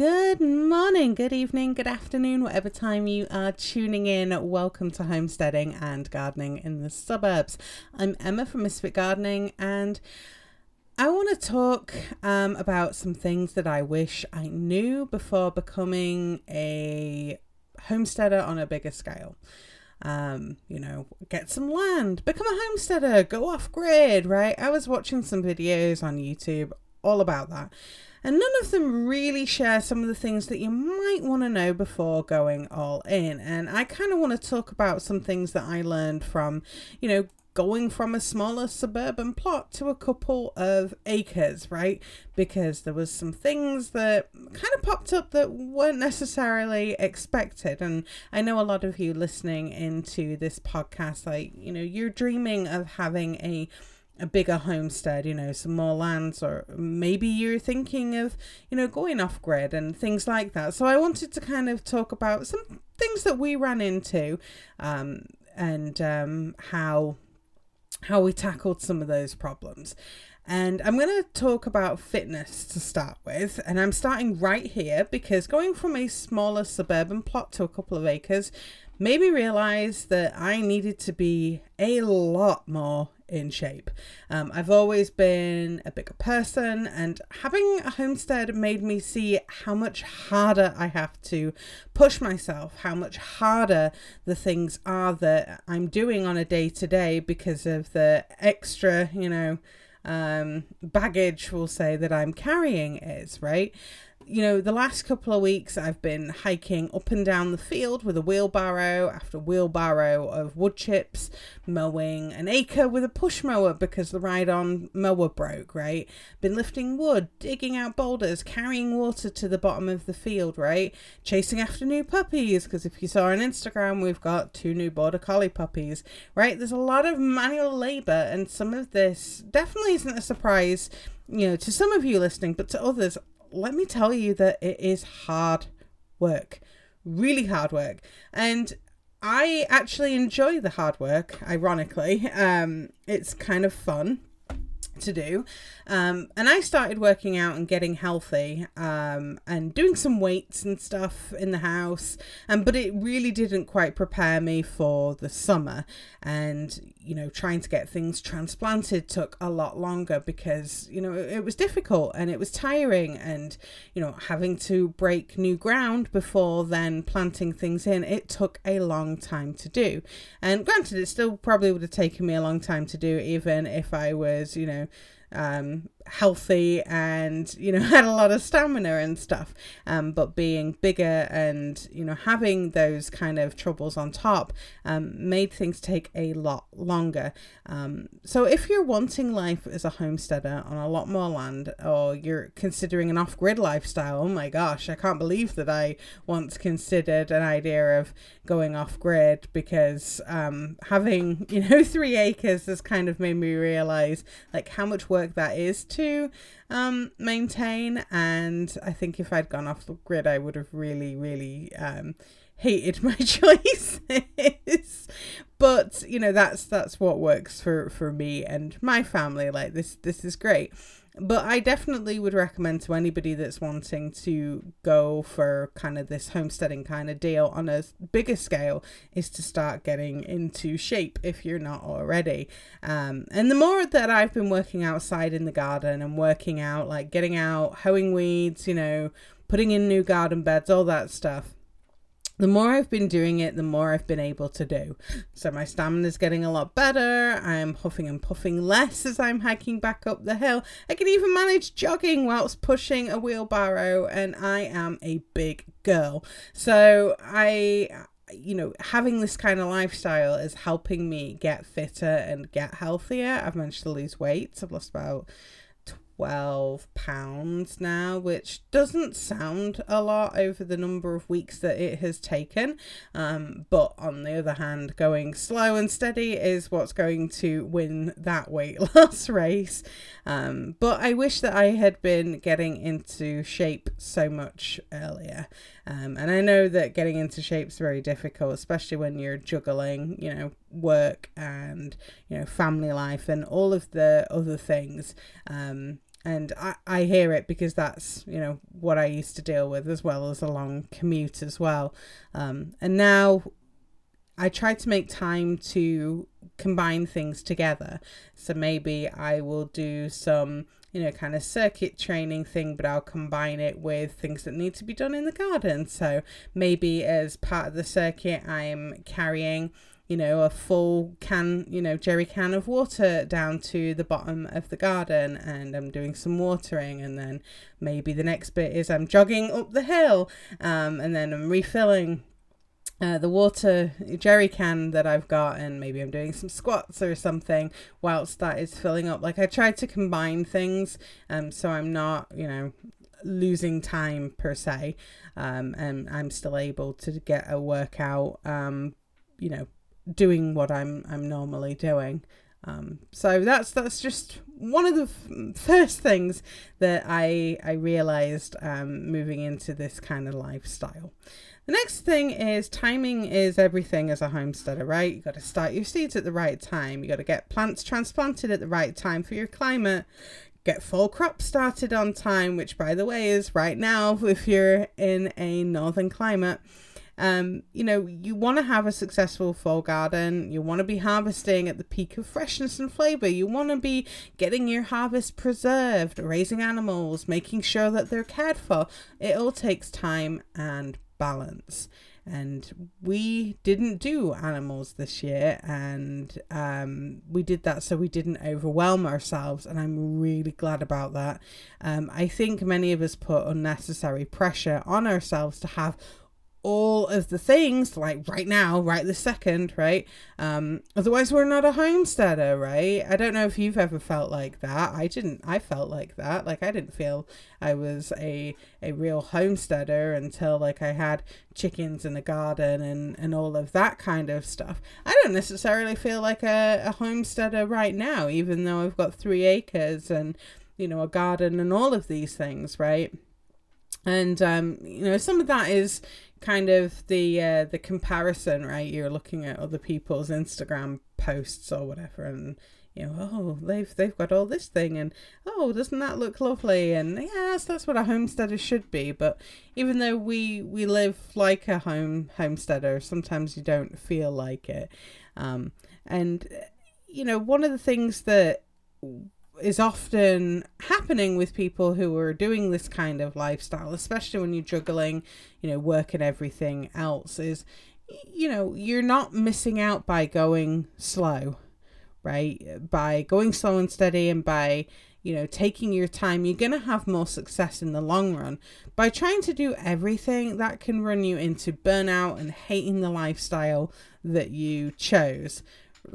Good morning, good evening, good afternoon, whatever time you are tuning in. Welcome to Homesteading and Gardening in the Suburbs. I'm Emma from Misfit Gardening, and I want to talk um, about some things that I wish I knew before becoming a homesteader on a bigger scale. Um, you know, get some land, become a homesteader, go off grid, right? I was watching some videos on YouTube all about that and none of them really share some of the things that you might want to know before going all in. And I kind of want to talk about some things that I learned from, you know, going from a smaller suburban plot to a couple of acres, right? Because there was some things that kind of popped up that weren't necessarily expected. And I know a lot of you listening into this podcast, like, you know, you're dreaming of having a a bigger homestead, you know, some more lands, or maybe you're thinking of, you know, going off grid and things like that. So I wanted to kind of talk about some things that we ran into um, and um, how how we tackled some of those problems. And I'm going to talk about fitness to start with. And I'm starting right here because going from a smaller suburban plot to a couple of acres made me realize that I needed to be a lot more in shape. Um, I've always been a bigger person, and having a homestead made me see how much harder I have to push myself, how much harder the things are that I'm doing on a day to day because of the extra, you know, um, baggage, we'll say, that I'm carrying is, right? You know, the last couple of weeks I've been hiking up and down the field with a wheelbarrow after wheelbarrow of wood chips, mowing an acre with a push mower because the ride on mower broke, right? Been lifting wood, digging out boulders, carrying water to the bottom of the field, right? Chasing after new puppies because if you saw on Instagram, we've got two new border collie puppies, right? There's a lot of manual labor, and some of this definitely isn't a surprise you know, to some of you listening, but to others, let me tell you that it is hard work, really hard work. And I actually enjoy the hard work, ironically. Um, it's kind of fun to do. Um, and I started working out and getting healthy um, and doing some weights and stuff in the house. Um, but it really didn't quite prepare me for the summer. And, you know, trying to get things transplanted took a lot longer because, you know, it, it was difficult and it was tiring. And, you know, having to break new ground before then planting things in, it took a long time to do. And granted, it still probably would have taken me a long time to do, even if I was, you know, um, healthy and you know had a lot of stamina and stuff. Um, but being bigger and you know having those kind of troubles on top um, made things take a lot longer. Um, so if you're wanting life as a homesteader on a lot more land or you're considering an off-grid lifestyle oh my gosh i can't believe that i once considered an idea of going off-grid because um, having you know three acres has kind of made me realize like how much work that is to to um, maintain. And I think if I'd gone off the grid, I would have really, really um, hated my choices. but you know, that's that's what works for for me and my family. Like this, this is great but I definitely would recommend to anybody that's wanting to go for kind of this homesteading kind of deal on a bigger scale is to start getting into shape if you're not already. Um, and the more that I've been working outside in the garden and working out, like getting out, hoeing weeds, you know, putting in new garden beds, all that stuff the more I've been doing it, the more I've been able to do. So my stamina is getting a lot better. I'm huffing and puffing less as I'm hiking back up the hill. I can even manage jogging whilst pushing a wheelbarrow, and I am a big girl. So I you know, having this kind of lifestyle is helping me get fitter and get healthier. I've managed to lose weight. I've lost about 12 pounds now, which doesn't sound a lot over the number of weeks that it has taken. Um, but on the other hand, going slow and steady is what's going to win that weight loss race. Um, but I wish that I had been getting into shape so much earlier. Um, and I know that getting into shape is very difficult, especially when you're juggling, you know, work and, you know, family life and all of the other things. Um, and I, I hear it because that's you know what I used to deal with as well as a long commute as well. Um, and now I try to make time to combine things together. So maybe I will do some you know kind of circuit training thing but I'll combine it with things that need to be done in the garden. So maybe as part of the circuit I'm carrying you know, a full can, you know, jerry can of water down to the bottom of the garden and I'm doing some watering. And then maybe the next bit is I'm jogging up the hill um, and then I'm refilling uh, the water jerry can that I've got, and maybe I'm doing some squats or something whilst that is filling up. Like I try to combine things, um, so I'm not, you know, losing time per se, um, and I'm still able to get a workout, um, you know, doing what I'm I'm normally doing. Um, so that's that's just one of the f- first things that I I realized um, moving into this kind of lifestyle. The next thing is timing is everything as a homesteader, right? You got to start your seeds at the right time. You got to get plants transplanted at the right time for your climate. Get full crops started on time, which by the way is right now if you're in a northern climate. Um, you know, you want to have a successful fall garden. You want to be harvesting at the peak of freshness and flavor. You want to be getting your harvest preserved, raising animals, making sure that they're cared for. It all takes time and balance. And we didn't do animals this year, and um, we did that so we didn't overwhelm ourselves. And I'm really glad about that. Um, I think many of us put unnecessary pressure on ourselves to have all of the things like right now right this second right? Um otherwise we're not a homesteader right? I don't know if you've ever felt like that. I didn't i felt like that. Like i didn't feel i was a a real homesteader until like i had chickens in a garden and and all of that kind of stuff. I don't necessarily feel like a, a homesteader right now even though i've got three acres and you know a garden and all of these things right? And um, you know some of that is kind of the uh, the comparison, right? You're looking at other people's Instagram posts or whatever, and you know, oh, they've they've got all this thing, and oh, doesn't that look lovely? And yes, that's what a homesteader should be. But even though we we live like a home homesteader, sometimes you don't feel like it. Um, and you know, one of the things that is often happening with people who are doing this kind of lifestyle, especially when you're juggling, you know, work and everything else, is, you know, you're not missing out by going slow, right? By going slow and steady and by, you know, taking your time, you're going to have more success in the long run. By trying to do everything, that can run you into burnout and hating the lifestyle that you chose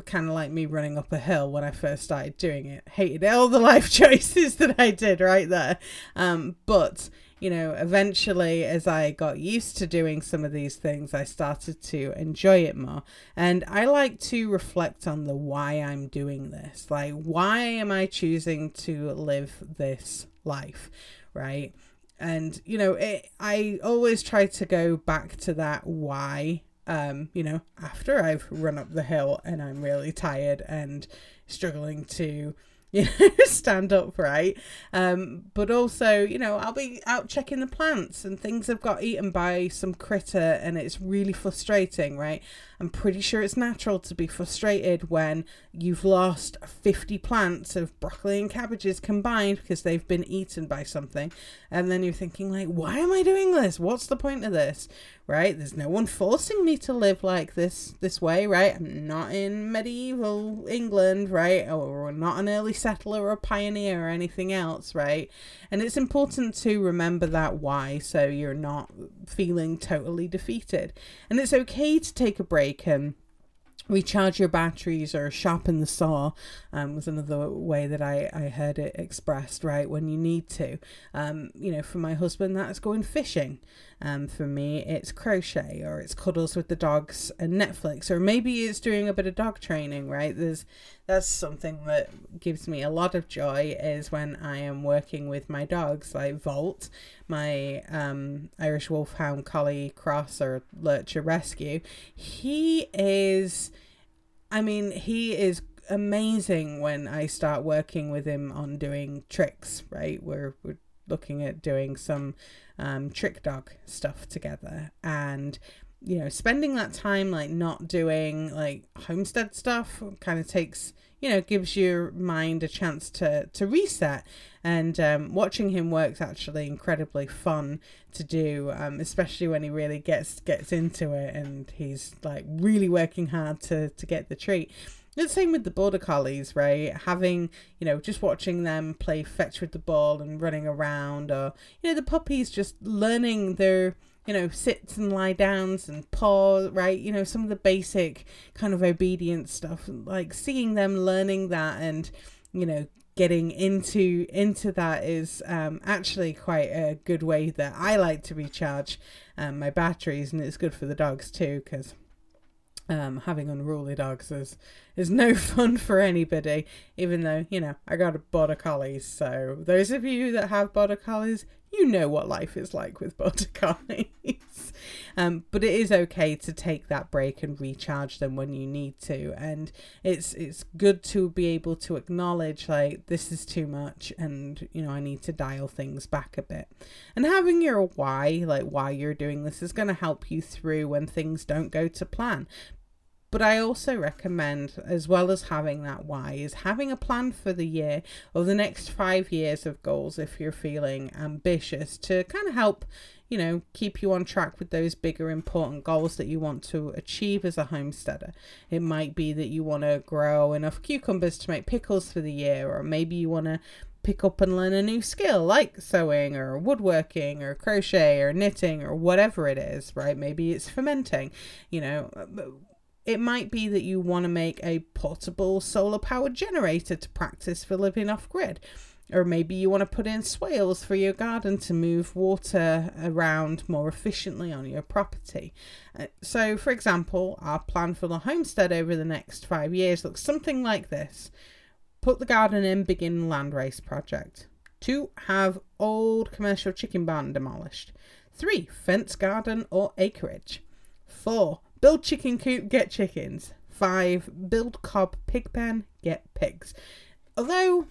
kind of like me running up a hill when I first started doing it. Hated all the life choices that I did right there. Um, but, you know, eventually, as I got used to doing some of these things, I started to enjoy it more. And I like to reflect on the why I'm doing this. Like, why am I choosing to live this life? Right. And, you know, it, I always try to go back to that why um, you know, after I've run up the hill and I'm really tired and struggling to you know, stand upright. Um, but also, you know, I'll be out checking the plants and things have got eaten by some critter and it's really frustrating, right? I'm pretty sure it's natural to be frustrated when you've lost 50 plants of broccoli and cabbages combined because they've been eaten by something. And then you're thinking, like, why am I doing this? What's the point of this? right? There's no one forcing me to live like this this way, right? I'm not in medieval England, right? Or not an early settler or a pioneer or anything else, right? And it's important to remember that why so you're not feeling totally defeated. And it's okay to take a break and recharge your batteries or sharpen the saw um, was another way that I, I heard it expressed right when you need to um, you know for my husband that's going fishing um, for me it's crochet or it's cuddles with the dogs and netflix or maybe it's doing a bit of dog training right there's that's something that gives me a lot of joy is when i am working with my dogs like volt my um, irish wolfhound collie cross or lurcher rescue he is I mean, he is amazing when I start working with him on doing tricks, right? We're, we're looking at doing some um, trick dog stuff together. And you know spending that time like not doing like homestead stuff kind of takes you know gives your mind a chance to to reset and um, watching him work's actually incredibly fun to do um, especially when he really gets gets into it and he's like really working hard to to get the treat the same with the border collies, right? Having, you know, just watching them play fetch with the ball and running around, or, you know, the puppies just learning their, you know, sits and lie downs and paw, right? You know, some of the basic kind of obedience stuff, like seeing them learning that and, you know, getting into into that is um, actually quite a good way that I like to recharge um, my batteries, and it's good for the dogs too because um, having unruly dogs is is no fun for anybody. Even though you know I got a border collies, so those of you that have border collies, you know what life is like with border collies. um, but it is okay to take that break and recharge them when you need to, and it's it's good to be able to acknowledge like this is too much, and you know I need to dial things back a bit. And having your why, like why you're doing this, is to help you through when things don't go to plan but I also recommend, as well as having that why, is having a plan for the year or the next five years of goals if you're feeling ambitious to kind of help, you know, keep you on track with those bigger important goals that you want to achieve as a homesteader. It might be that you want to grow enough cucumbers to make pickles for the year, or maybe you want to pick up and learn a new skill like sewing or woodworking or crochet or knitting or whatever it is, right? Maybe it's fermenting, you know it might be that you want to make a portable solar powered generator to practice for living off grid. Or maybe you want to put in swales for your garden to move water around more efficiently on your property. Uh, so, for example, our plan for the homestead over the next five years looks something like this Put the garden in, begin landrace project. Two, have old commercial chicken barn demolished. Three, fence garden or acreage. Four, Build chicken coop, get chickens. Five, build cob pig pen, get pigs. Although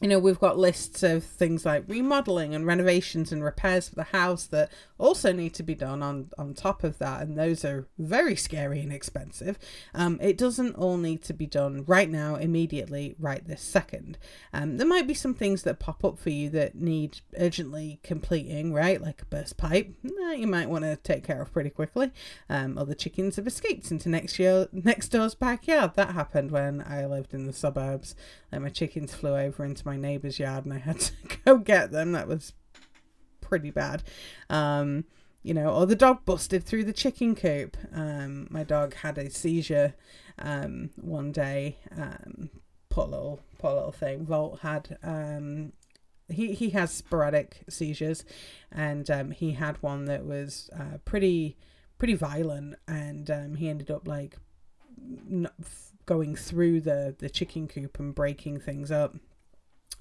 you know, we've got lists of things like remodeling and renovations and repairs for the house that also need to be done on, on top of that, and those are very scary and expensive. Um, it doesn't all need to be done right now, immediately, right this second. Um, there might be some things that pop up for you that need urgently completing, right? Like a burst pipe, you might want to take care of pretty quickly. Um, other chickens have escaped into next year, next door's backyard. That happened when I lived in the suburbs. Like my chickens flew over into my neighbour's yard and I had to go get them. That was pretty bad. Um, you know, or the dog busted through the chicken coop. Um, my dog had a seizure um, one day. Um, poor little, poor little thing. Volt had. Um, he he has sporadic seizures, and um, he had one that was uh, pretty pretty violent, and um, he ended up like going through the the chicken coop and breaking things up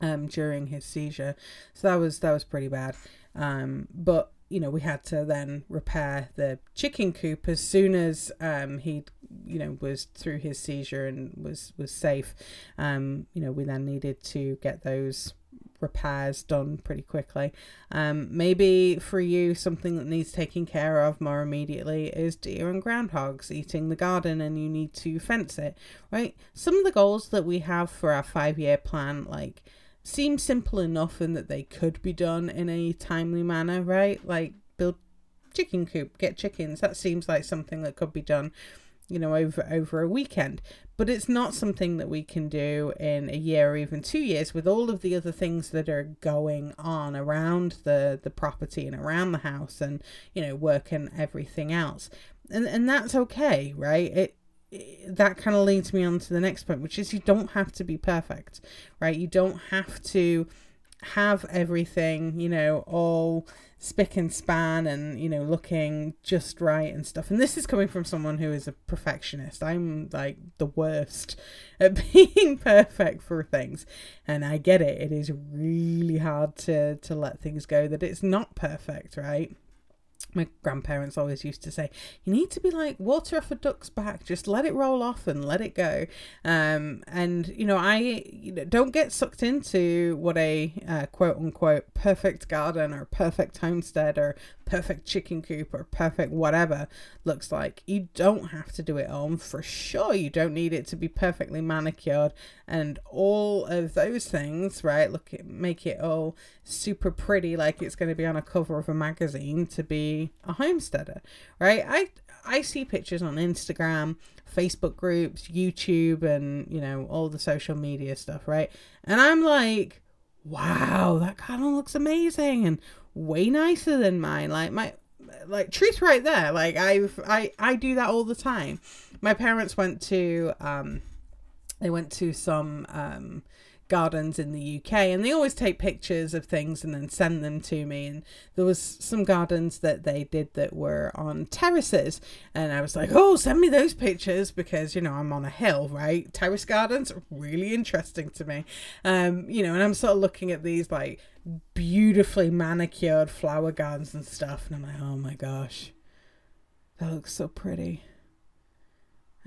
um, during his seizure. So that was that was pretty bad. Um, but you know we had to then repair the chicken coop as soon as um, he you know was through his seizure and was was safe. Um, you know we then needed to get those repairs done pretty quickly. Um, maybe for you, something that needs taking care of more immediately is deer and groundhogs eating the garden and you need to fence it, right? Some of the goals that we have for our five year plan, like, seem simple enough and that they could be done in a timely manner, right? Like build chicken coop, get chickens. That seems like something that could be done, you know, over over a weekend. But it's not something that we can do in a year or even two years with all of the other things that are going on around the the property and around the house and you know work and everything else. And and that's okay, right? It that kind of leads me on to the next point, which is you don't have to be perfect, right? You don't have to have everything, you know, all spick and span and, you know, looking just right and stuff. And this is coming from someone who is a perfectionist. I'm like the worst at being perfect for things. And I get it. It is really hard to to let things go that it's not perfect, right? My grandparents always used to say you need to be like water off a duck's back. Just let it roll off and let it go. Um, and you know i you know, don't get sucked into what a uh, quote unquote perfect garden or perfect homestead or perfect chicken coop or perfect whatever looks like. You don't have to do it all for sure you don't need it to be perfectly manicured and all of those things right look make it all super pretty like it's going to be on a cover of a magazine to be a homesteader right? I i see pictures on instagram facebook groups youtube and you know all the social media stuff right? And i'm like wow that of looks amazing and way nicer than mine. Like my like truth right there like i've i i do that all the time. My parents went to um they went to some um gardens in the UK and they always take pictures of things and then send them to me. And there was some gardens that they did that were on terraces. And I was like oh send me those pictures because you know I'm on a hill right? Terrace gardens really interesting to me. Um you know and I'm sort of looking at these like beautifully manicured flower gardens and stuff and I'm like oh my gosh that looks so pretty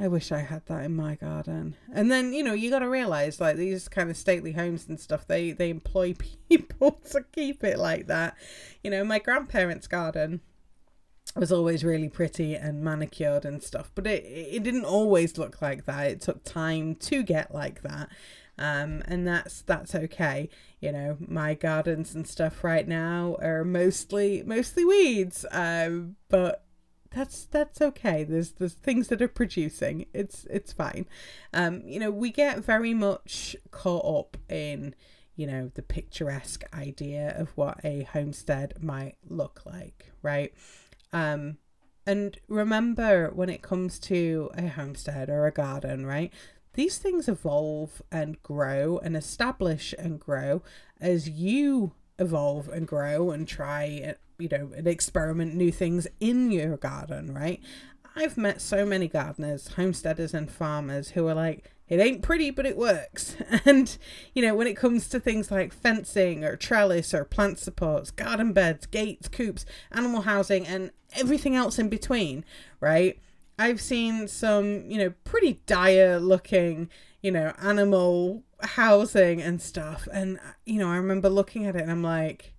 I wish I had that in my garden. And then, you know, you got to realize like these kind of stately homes and stuff, they they employ people to keep it like that. You know, my grandparents' garden was always really pretty and manicured and stuff, but it it didn't always look like that. It took time to get like that. Um, and that's that's okay. You know, my gardens and stuff right now are mostly mostly weeds. Um, but that's that's okay. There's there's things that are producing. It's it's fine. Um you know we get very much caught up in you know the picturesque idea of what a homestead might look like right? Um and remember when it comes to a homestead or a garden right? These things evolve and grow and establish and grow as you evolve and grow and try you know, and experiment new things in your garden, right? I've met so many gardeners, homesteaders, and farmers who are like, it ain't pretty, but it works. And, you know, when it comes to things like fencing or trellis or plant supports, garden beds, gates, coops, animal housing, and everything else in between, right? I've seen some, you know, pretty dire looking, you know, animal housing and stuff. And, you know, I remember looking at it and I'm like,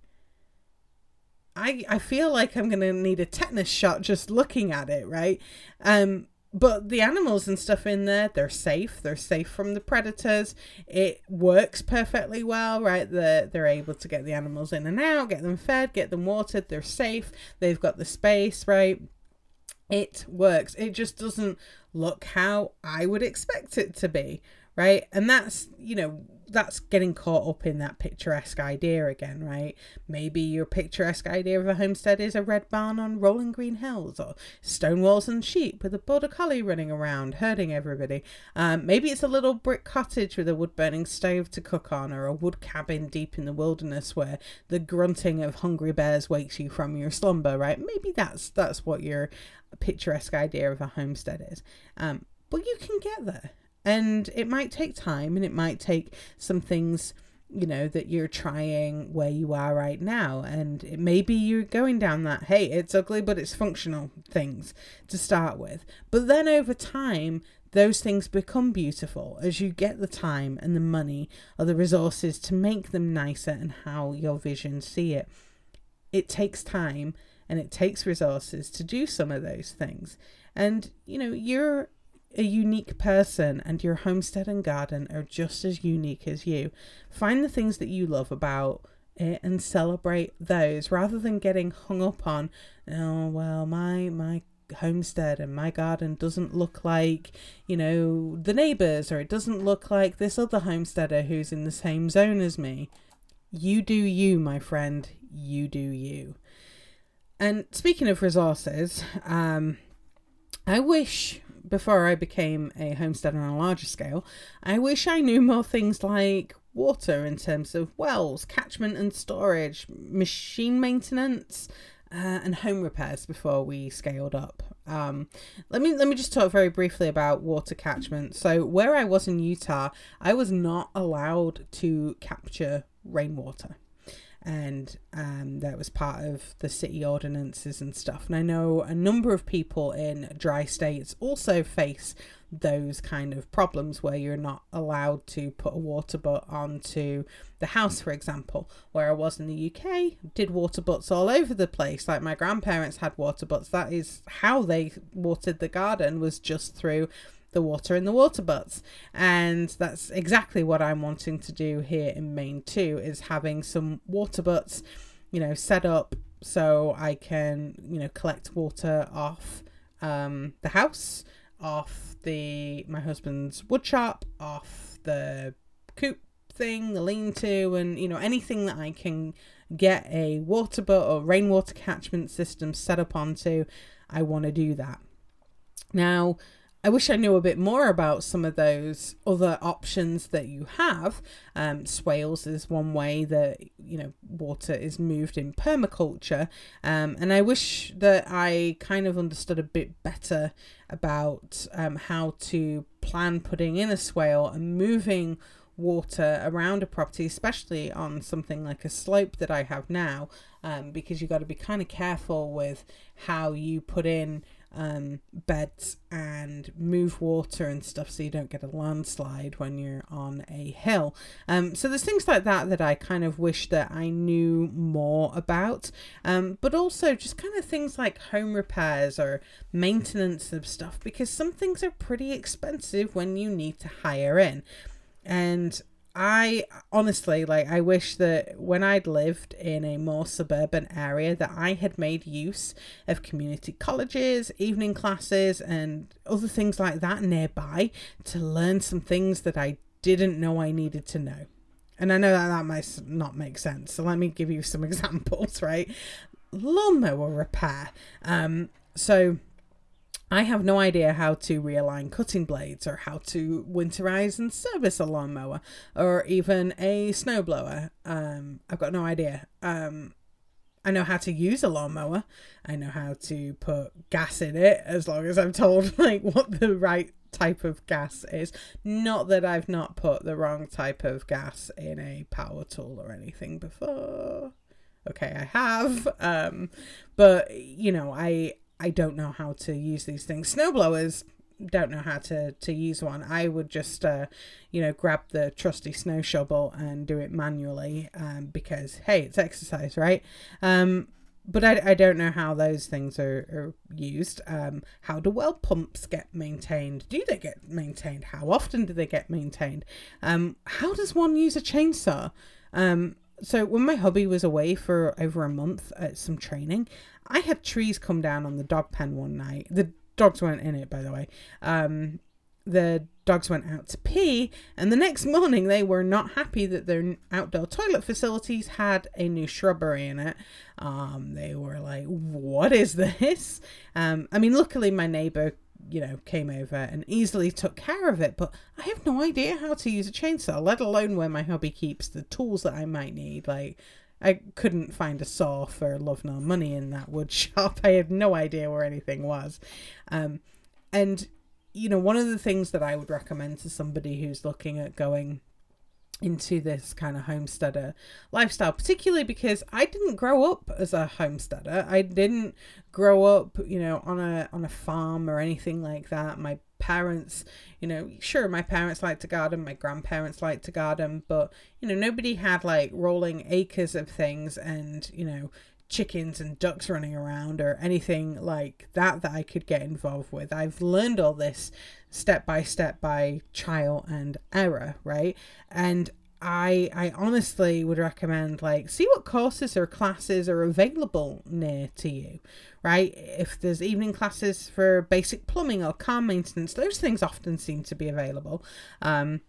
I I feel like I'm gonna need a tetanus shot just looking at it, right? Um, but the animals and stuff in there, they're safe. They're safe from the predators. It works perfectly well, right? They're, they're able to get the animals in and out, get them fed, get them watered. They're safe. They've got the space, right? It works. It just doesn't look how I would expect it to be, right? And that's, you know, that's getting caught up in that picturesque idea again, right? Maybe your picturesque idea of a homestead is a red barn on rolling green hills, or stone walls and sheep with a border collie running around herding everybody. Um, maybe it's a little brick cottage with a wood burning stove to cook on, or a wood cabin deep in the wilderness where the grunting of hungry bears wakes you from your slumber, right? Maybe that's that's what your picturesque idea of a homestead is. Um, but you can get there and it might take time and it might take some things you know that you're trying where you are right now. And it maybe you're going down that hey it's ugly but it's functional things to start with. But then over time those things become beautiful as you get the time and the money or the resources to make them nicer and how your vision see it. It takes time and it takes resources to do some of those things. And you know you're a unique person and your homestead and garden are just as unique as you. Find the things that you love about it and celebrate those rather than getting hung up on, oh well, my my homestead and my garden doesn't look like, you know, the neighbors or it doesn't look like this other homesteader who's in the same zone as me. You do you, my friend. You do you. And speaking of resources, um, I wish before I became a homesteader on a larger scale, I wish I knew more things like water in terms of wells, catchment and storage, machine maintenance, uh, and home repairs before we scaled up. Um, let me let me just talk very briefly about water catchment. So where I was in Utah, I was not allowed to capture rainwater. And um, that was part of the city ordinances and stuff. And I know a number of people in dry states also face those kind of problems where you're not allowed to put a water butt onto the house, for example. Where I was in the UK, did water butts all over the place. Like my grandparents had water butts. That is how they watered the garden was just through the water in the water butts. And that's exactly what I'm wanting to do here in Maine too, is having some water butts, you know, set up so I can, you know, collect water off um, the house, off the my husband's wood shop, off the coop thing, the lean to, and you know, anything that I can get a water butt or rainwater catchment system set up onto, I want to do that. Now, I wish I knew a bit more about some of those other options that you have. Um, swales is one way that you know water is moved in permaculture, um, and I wish that I kind of understood a bit better about um, how to plan putting in a swale and moving water around a property, especially on something like a slope that I have now, um, because you've got to be kind of careful with how you put in um, beds and move water and stuff so you don't get a landslide when you're on a hill. Um, so there's things like that that I kind of wish that I knew more about. Um, but also just kind of things like home repairs or maintenance of stuff because some things are pretty expensive when you need to hire in. And I honestly like I wish that when I'd lived in a more suburban area that I had made use of community colleges, evening classes and other things like that nearby to learn some things that I didn't know I needed to know. And I know that that might not make sense. So let me give you some examples, right? Lawnmower repair. Um so I have no idea how to realign cutting blades or how to winterize and service a lawnmower or even a snowblower. Um, I've got no idea. Um, I know how to use a lawnmower. I know how to put gas in it as long as I'm told like what the right type of gas is. Not that I've not put the wrong type of gas in a power tool or anything before. Okay, I have. Um, but you know, I I don't know how to use these things. Snowblowers don't know how to to use one. I would just uh, you know grab the trusty snow shovel and do it manually um, because hey, it's exercise, right? Um, but I, I don't know how those things are, are used. Um, how do well pumps get maintained? Do they get maintained? How often do they get maintained? Um, how does one use a chainsaw? Um, so when my hubby was away for over a month at some training, I had trees come down on the dog pen one night. The dogs weren't in it, by the way. Um, the dogs went out to pee, and the next morning they were not happy that their outdoor toilet facilities had a new shrubbery in it. Um, they were like, "What is this?" Um, I mean, luckily my neighbor, you know, came over and easily took care of it, but I have no idea how to use a chainsaw, let alone where my hubby keeps the tools that I might need, like I couldn't find a saw for love nor money in that wood shop. I had no idea where anything was. Um, and, you know, one of the things that I would recommend to somebody who's looking at going into this kind of homesteader lifestyle, particularly because I didn't grow up as a homesteader. I didn't grow up, you know, on a on a farm or anything like that. My parents, you know, sure, my parents liked to garden, my grandparents liked to garden, but, you know, nobody had like rolling acres of things and, you know, chickens and ducks running around or anything like that that I could get involved with. I've learned all this step by step by trial and error, right? And I I honestly would recommend like see what courses or classes are available near to you, right? If there's evening classes for basic plumbing or car maintenance, those things often seem to be available. Um,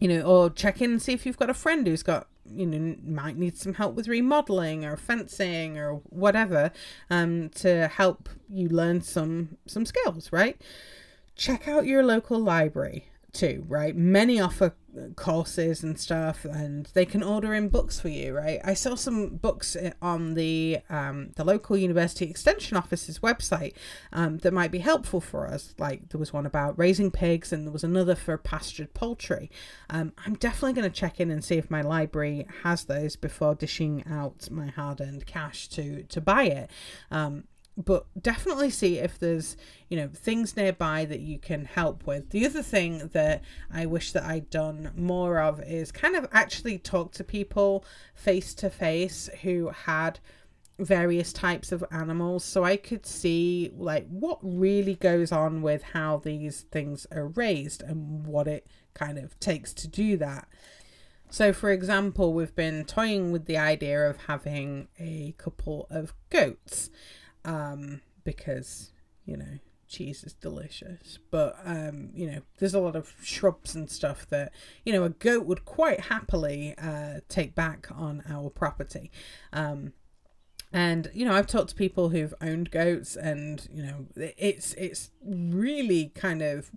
you know, or check in and see if you've got a friend who's got you know might need some help with remodeling or fencing or whatever um to help you learn some some skills right? Check out your local library too, right? Many offer courses and stuff, and they can order in books for you, right? I saw some books on the um, the local university extension office's website um, that might be helpful for us. Like there was one about raising pigs, and there was another for pastured poultry. Um, I'm definitely going to check in and see if my library has those before dishing out my hard earned cash to to buy it. Um, but definitely see if there's you know things nearby that you can help with. The other thing that i wish that i'd done more of is kind of actually talk to people face to face who had various types of animals so i could see like what really goes on with how these things are raised and what it kind of takes to do that. So, for example, we've been toying with the idea of having a couple of goats um, because you know cheese is delicious. But um, you know, there's a lot of shrubs and stuff that you know a goat would quite happily uh, take back on our property. Um, and you know, I've talked to people who've owned goats, and you know, it's it's really kind of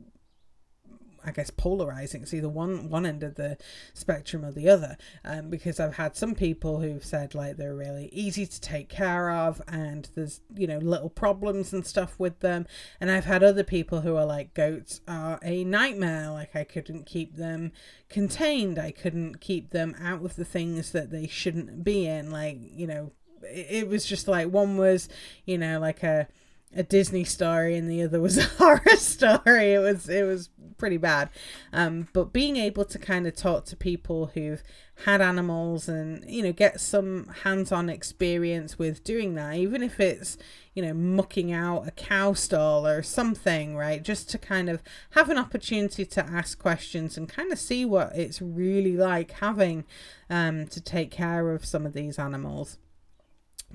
I guess polarizing. It's either one one end of the spectrum or the other. Um, because I've had some people who've said like they're really easy to take care of, and there's you know little problems and stuff with them. And I've had other people who are like goats are a nightmare. Like I couldn't keep them contained. I couldn't keep them out of the things that they shouldn't be in. Like you know, it, it was just like one was you know like a a Disney story and the other was a horror story. It was it was pretty bad. Um, but being able to kind of talk to people who've had animals and you know get some hands-on experience with doing that, even if it's you know mucking out a cow stall or something, right? Just to kind of have an opportunity to ask questions and kind of see what it's really like having um, to take care of some of these animals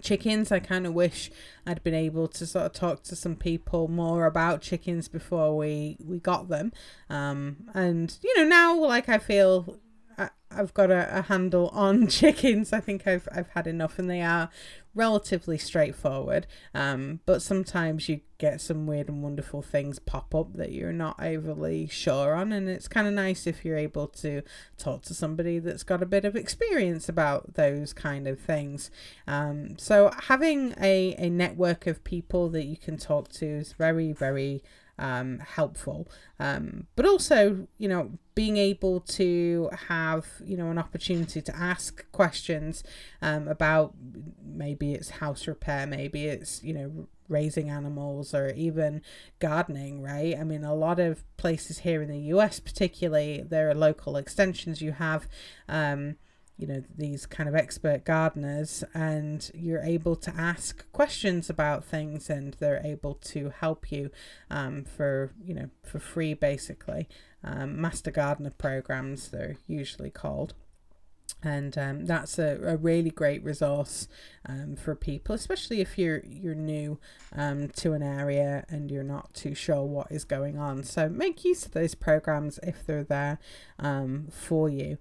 chickens i kind of wish i'd been able to sort of talk to some people more about chickens before we we got them. Um and you know now like i feel I, have got a, a handle on chickens i think i've i've had enough and they are relatively straightforward. Um, but sometimes you get some weird and wonderful things pop up that you're not overly sure on, and it's kind of nice if you're able to talk to somebody that's got a bit of experience about those kind of things. Um, so having a, a network of people that you can talk to is very, very um, helpful. Um, but also, you know, being able to have, you know, an opportunity to ask questions um, about maybe it's house repair, maybe it's, you know, raising animals or even gardening, right? I mean, a lot of places here in the US, particularly, there are local extensions you have. Um, you know these kind of expert gardeners and you're able to ask questions about things and they're able to help you um, for you know for free basically. Um, master gardener programs they're usually called. And um, that's a, a really great resource um, for people especially if you're you're new um, to an area and you're not too sure what is going on. So make use of those programs if they're there um, for you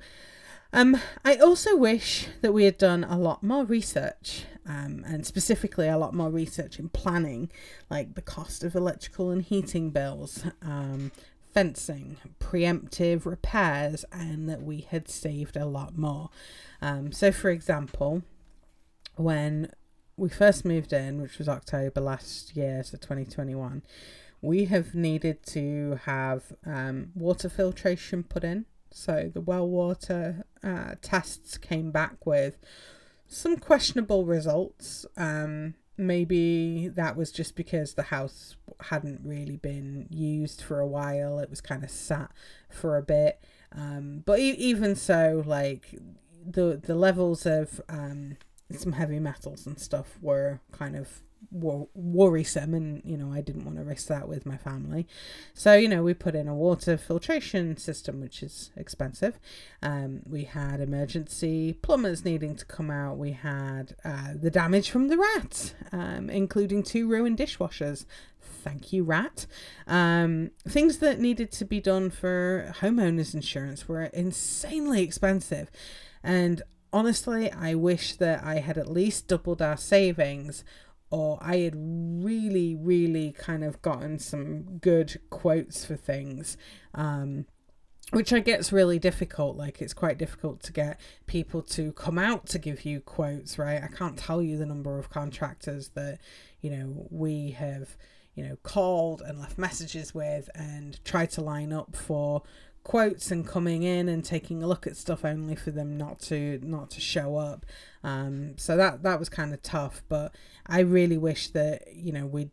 um, I also wish that we had done a lot more research, um, and specifically a lot more research in planning, like the cost of electrical and heating bills, um, fencing, preemptive repairs, and that we had saved a lot more. Um, so, for example, when we first moved in, which was October last year, so 2021, we have needed to have um, water filtration put in so the well water uh, tests came back with some questionable results. Um, maybe that was just because the house hadn't really been used for a while. It was kind of sat for a bit. Um, but e- even so, like the the levels of um, some heavy metals and stuff were kind of wor- worrisome and you know I didn't want to risk that with my family. So you know we put in a water filtration system which is expensive. Um, we had emergency plumbers needing to come out. We had uh, the damage from the rat um, including two ruined dishwashers. Thank you rat. Um, things that needed to be done for homeowners insurance were insanely expensive. And honestly i wish that i had at least doubled our savings or I had really, really kind of gotten some good quotes for things. Um, which I get's really difficult. Like it's quite difficult to get people to come out to give you quotes, right? I can't tell you the number of contractors that you know we have you know called and left messages with and tried to line up for quotes and coming in and taking a look at stuff only for them not to not to show up. Um so that that was kind of tough but i really wish that you know we'd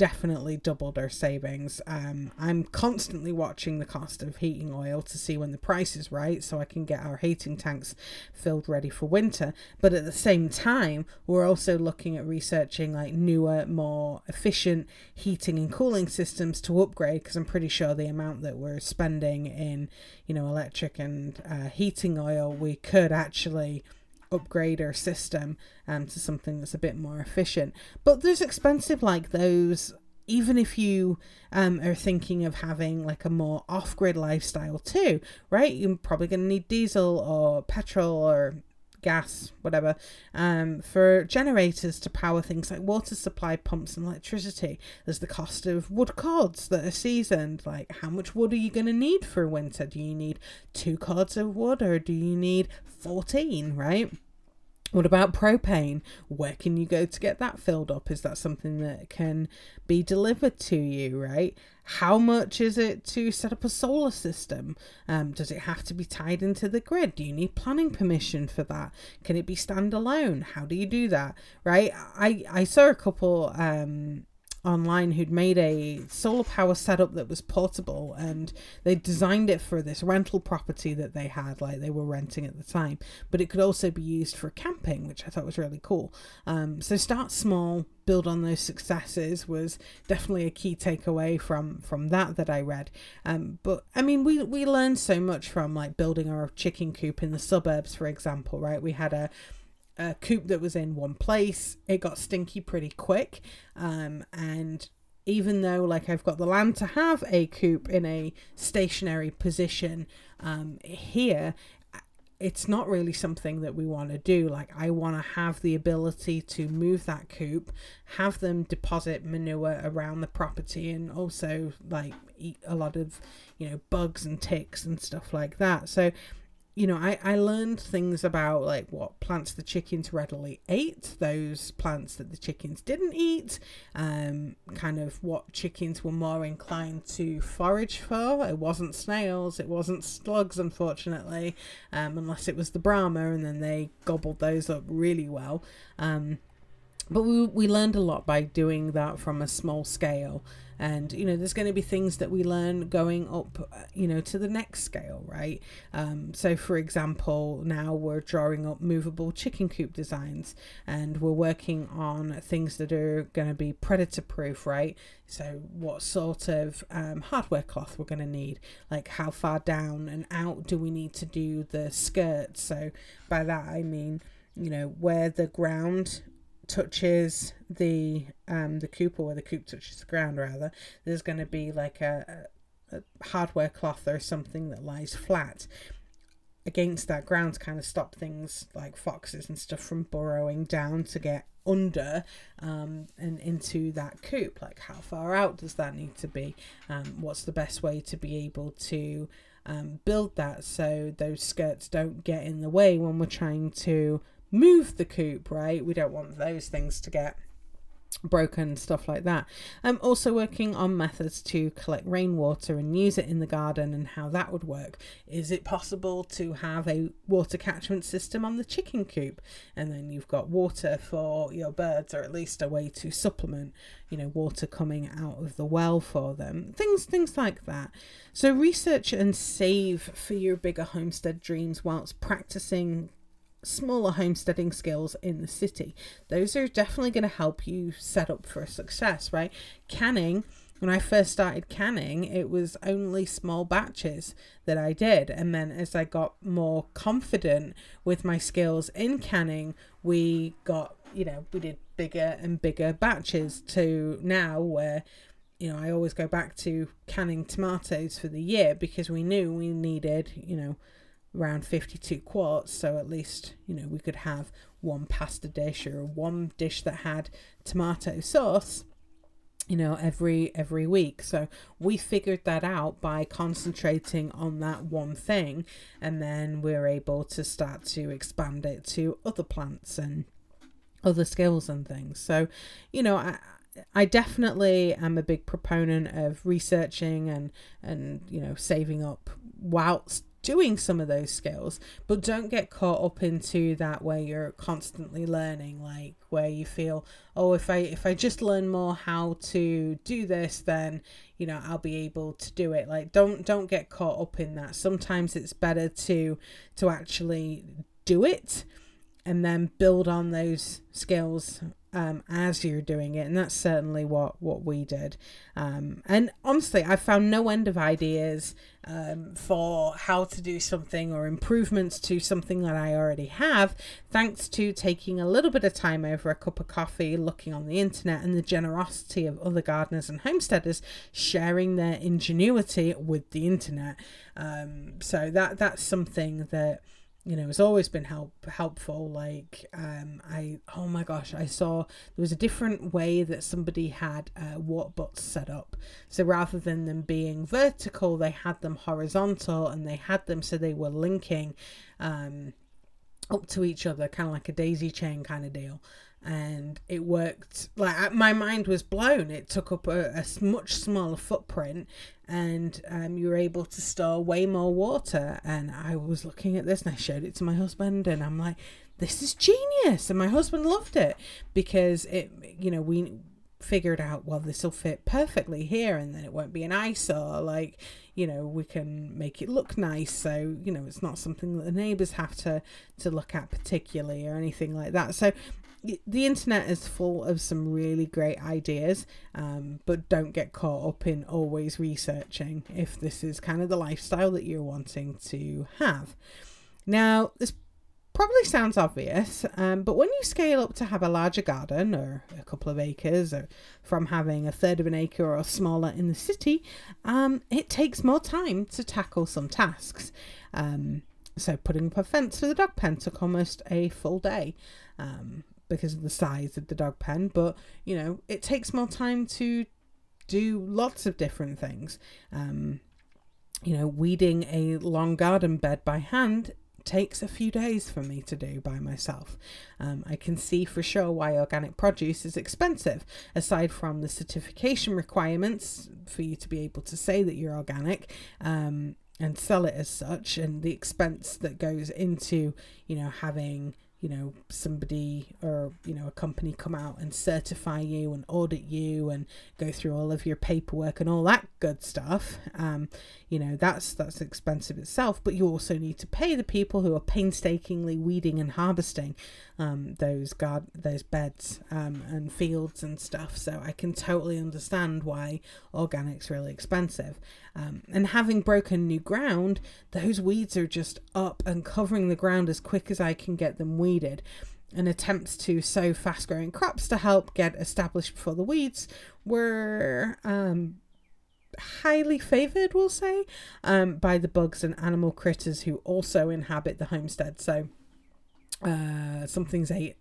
definitely doubled our savings. Um, I'm constantly watching the cost of heating oil to see when the price is right so I can get our heating tanks filled ready for winter. But at the same time, we're also looking at researching like newer, more efficient heating and cooling systems to upgrade because I'm pretty sure the amount that we're spending in, you know, electric and uh, heating oil, we could actually upgrade our system um, to something that's a bit more efficient. But there's expensive like those even if you um, are thinking of having like a more off-grid lifestyle too right you're probably going to need diesel or petrol or gas whatever um, for generators to power things like water supply pumps and electricity. There's the cost of wood cords that are seasoned. Like how much wood are you going to need for winter? Do you need two cords of wood or do you need 14 right what about propane? Where can you go to get that filled up? Is that something that can be delivered to you, right? How much is it to set up a solar system? Um, does it have to be tied into the grid? Do you need planning permission for that? Can it be standalone? How do you do that, right? I, I saw a couple um, online who'd made a solar power setup that was portable and they designed it for this rental property that they had like they were renting at the time. But it could also be used for camping which i thought was really cool. Um, so start small build on those successes was definitely a key takeaway from from that that i read. Um, but i mean we we learned so much from like building our chicken coop in the suburbs for example right? We had a a coop that was in one place. It got stinky pretty quick. Um, and even though like I've got the land to have a coop in a stationary position um, here, it's not really something that we want to do. Like, I want to have the ability to move that coop, have them deposit manure around the property, and also like eat a lot of, you know, bugs and ticks and stuff like that. So, you know, I, I learned things about like what plants the chickens readily ate, those plants that the chickens didn't eat, um, kind of what chickens were more inclined to forage for. It wasn't snails, it wasn't slugs, unfortunately, um, unless it was the Brahma, and then they gobbled those up really well. Um, but we, we learned a lot by doing that from a small scale. And you know there's going to be things that we learn going up uh, you know to the next scale right? Um, so for example now we're drawing up movable chicken coop designs and we're working on things that are going to be predator proof right? So what sort of um, hardware cloth we're going to need? Like how far down and out do we need to do the skirt? So by that i mean you know where the ground touches the um the coop or where the coop touches the ground rather there's going to be like a, a hardware cloth or something that lies flat against that ground to kind of stop things like foxes and stuff from burrowing down to get under um, and into that coop. Like, how far out does that need to be? Um, what's the best way to be able to um, build that so those skirts don't get in the way when we're trying to move the coop, right? We don't want those things to get broken stuff like that. I'm also working on methods to collect rainwater and use it in the garden and how that would work. Is it possible to have a water catchment system on the chicken coop? And then you've got water for your birds or at least a way to supplement you know water coming out of the well for them. Things things like that. So research and save for your bigger homestead dreams whilst practicing smaller homesteading skills in the city. Those are definitely going to help you set up for success, right? Canning, when I first started canning, it was only small batches that I did. And then as I got more confident with my skills in canning, we got, you know, we did bigger and bigger batches to now where you know, I always go back to canning tomatoes for the year because we knew we needed, you know, around 52 quarts so at least you know we could have one pasta dish or one dish that had tomato sauce you know every every week. So we figured that out by concentrating on that one thing and then we're able to start to expand it to other plants and other skills and things. So you know i I definitely am a big proponent of researching and and you know saving up whilst doing some of those skills but don't get caught up into that where you're constantly learning like where you feel oh if i if i just learn more how to do this then you know i'll be able to do it. Like don't don't get caught up in that. Sometimes it's better to to actually do it and then build on those skills um, as you're doing it, and that's certainly what what we did. Um, and honestly, I found no end of ideas um, for how to do something or improvements to something that I already have, thanks to taking a little bit of time over a cup of coffee, looking on the internet, and the generosity of other gardeners and homesteaders sharing their ingenuity with the internet. Um, so that that's something that you know it's always been help helpful like um i oh my gosh i saw there was a different way that somebody had uh, water butts set up. So rather than them being vertical they had them horizontal and they had them so they were linking um up to each other kind of like a daisy chain kind of deal and it worked like my mind was blown. It took up a, a much smaller footprint and um, you were able to store way more water. And i was looking at this and i showed it to my husband and i'm like this is genius. And my husband loved it because it you know we figured out well this will fit perfectly here and then it won't be an eyesore. Like you know we can make it look nice. So you know it's not something that the neighbors have to to look at particularly or anything like that. So the internet is full of some really great ideas, um, but don't get caught up in always researching if this is kind of the lifestyle that you're wanting to have. Now, this probably sounds obvious, um, but when you scale up to have a larger garden or a couple of acres, or from having a third of an acre or smaller in the city, um, it takes more time to tackle some tasks. Um, so, putting up a fence for the dog pen took almost a full day. Um, because of the size of the dog pen, but you know, it takes more time to do lots of different things. Um, you know, weeding a long garden bed by hand takes a few days for me to do by myself. Um, I can see for sure why organic produce is expensive, aside from the certification requirements for you to be able to say that you're organic. Um, and sell it as such, and the expense that goes into, you know, having you know somebody or you know a company come out and certify you and audit you and go through all of your paperwork and all that good stuff um you know that's that's expensive itself but you also need to pay the people who are painstakingly weeding and harvesting um those guard those beds um and fields and stuff. So i can totally understand why organic's really expensive um, and having broken new ground, those weeds are just up and covering the ground as quick as I can get them weeded. And attempts to sow fast growing crops to help get established before the weeds were um, highly favoured, we'll say, um, by the bugs and animal critters who also inhabit the homestead. So, uh, something's ate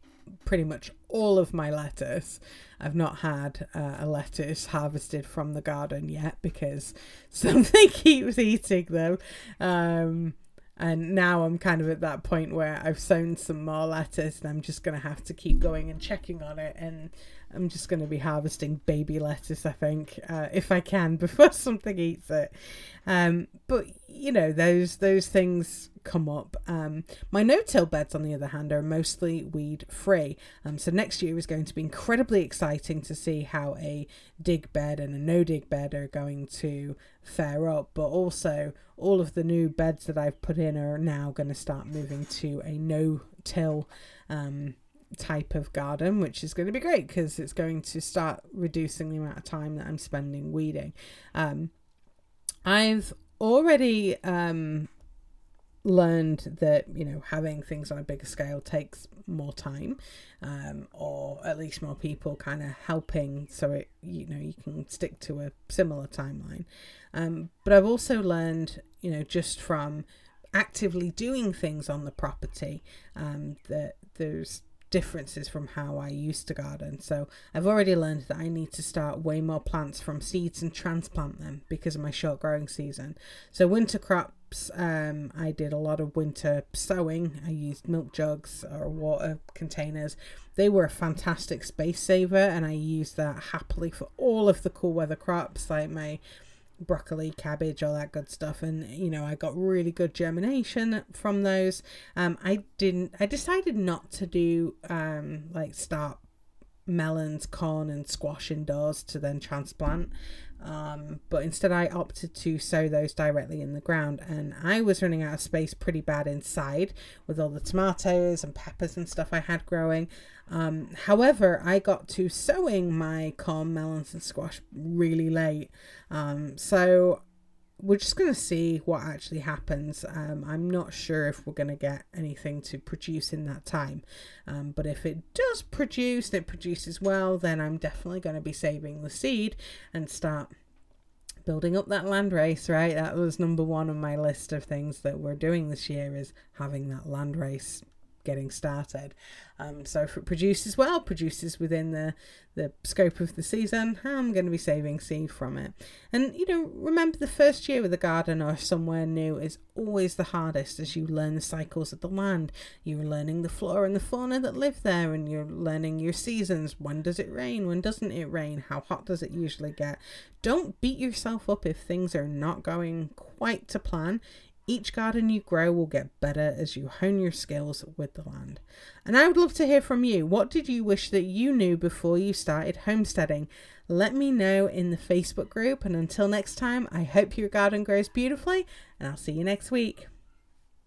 pretty much all of my lettuce. I've not had uh, a lettuce harvested from the garden yet because something keeps eating them. Um, and now I'm kind of at that point where I've sown some more lettuce and I'm just going to have to keep going and checking on it. And I'm just going to be harvesting baby lettuce, I think, uh, if I can, before something eats it. Um, but you know, those those things come up. Um, my no-till beds, on the other hand, are mostly weed free. Um, so next year is going to be incredibly exciting to see how a dig bed and a no dig bed are going to fare up. But also, all of the new beds that I've put in are now going to start moving to a no-till. Um, type of garden, which is going to be great because it's going to start reducing the amount of time that I'm spending weeding. Um, I've already um, learned that you know having things on a bigger scale takes more time um, or at least more people kind of helping so it you know you can stick to a similar timeline um, but i've also learned you know just from actively doing things on the property um, that there's differences from how I used to garden. So I've already learned that I need to start way more plants from seeds and transplant them because of my short growing season. So winter crops, um, I did a lot of winter sowing. I used milk jugs or water containers. They were a fantastic space saver, and I used that happily for all of the cool weather crops like my broccoli, cabbage, all that good stuff. And you know, I got really good germination from those. Um, I didn't. I decided not to do um like start melons, corn, and squash indoors to then transplant. Um, but instead, I opted to sow those directly in the ground, and I was running out of space pretty bad inside with all the tomatoes and peppers and stuff I had growing. Um, however, I got to sowing my corn, melons, and squash really late. Um, so we're just going to see what actually happens. Um, I'm not sure if we're going to get anything to produce in that time. Um, but if it does produce, it produces well, then I'm definitely going to be saving the seed and start building up that land race, right? That was number one on my list of things that we're doing this year is having that land race getting started. Um, so if it produces well, produces within the, the scope of the season, I'm going to be saving seed from it. And, you know, remember the first year with a garden or somewhere new is always the hardest as you learn the cycles of the land. You're learning the flora and the fauna that live there and you're learning your seasons. When does it rain? When doesn't it rain? How hot does it usually get? Don't beat yourself up if things are not going quite to plan. Each garden you grow will get better as you hone your skills with the land. And I would love to hear from you. What did you wish that you knew before you started homesteading? Let me know in the Facebook group. And until next time, I hope your garden grows beautifully, and I'll see you next week.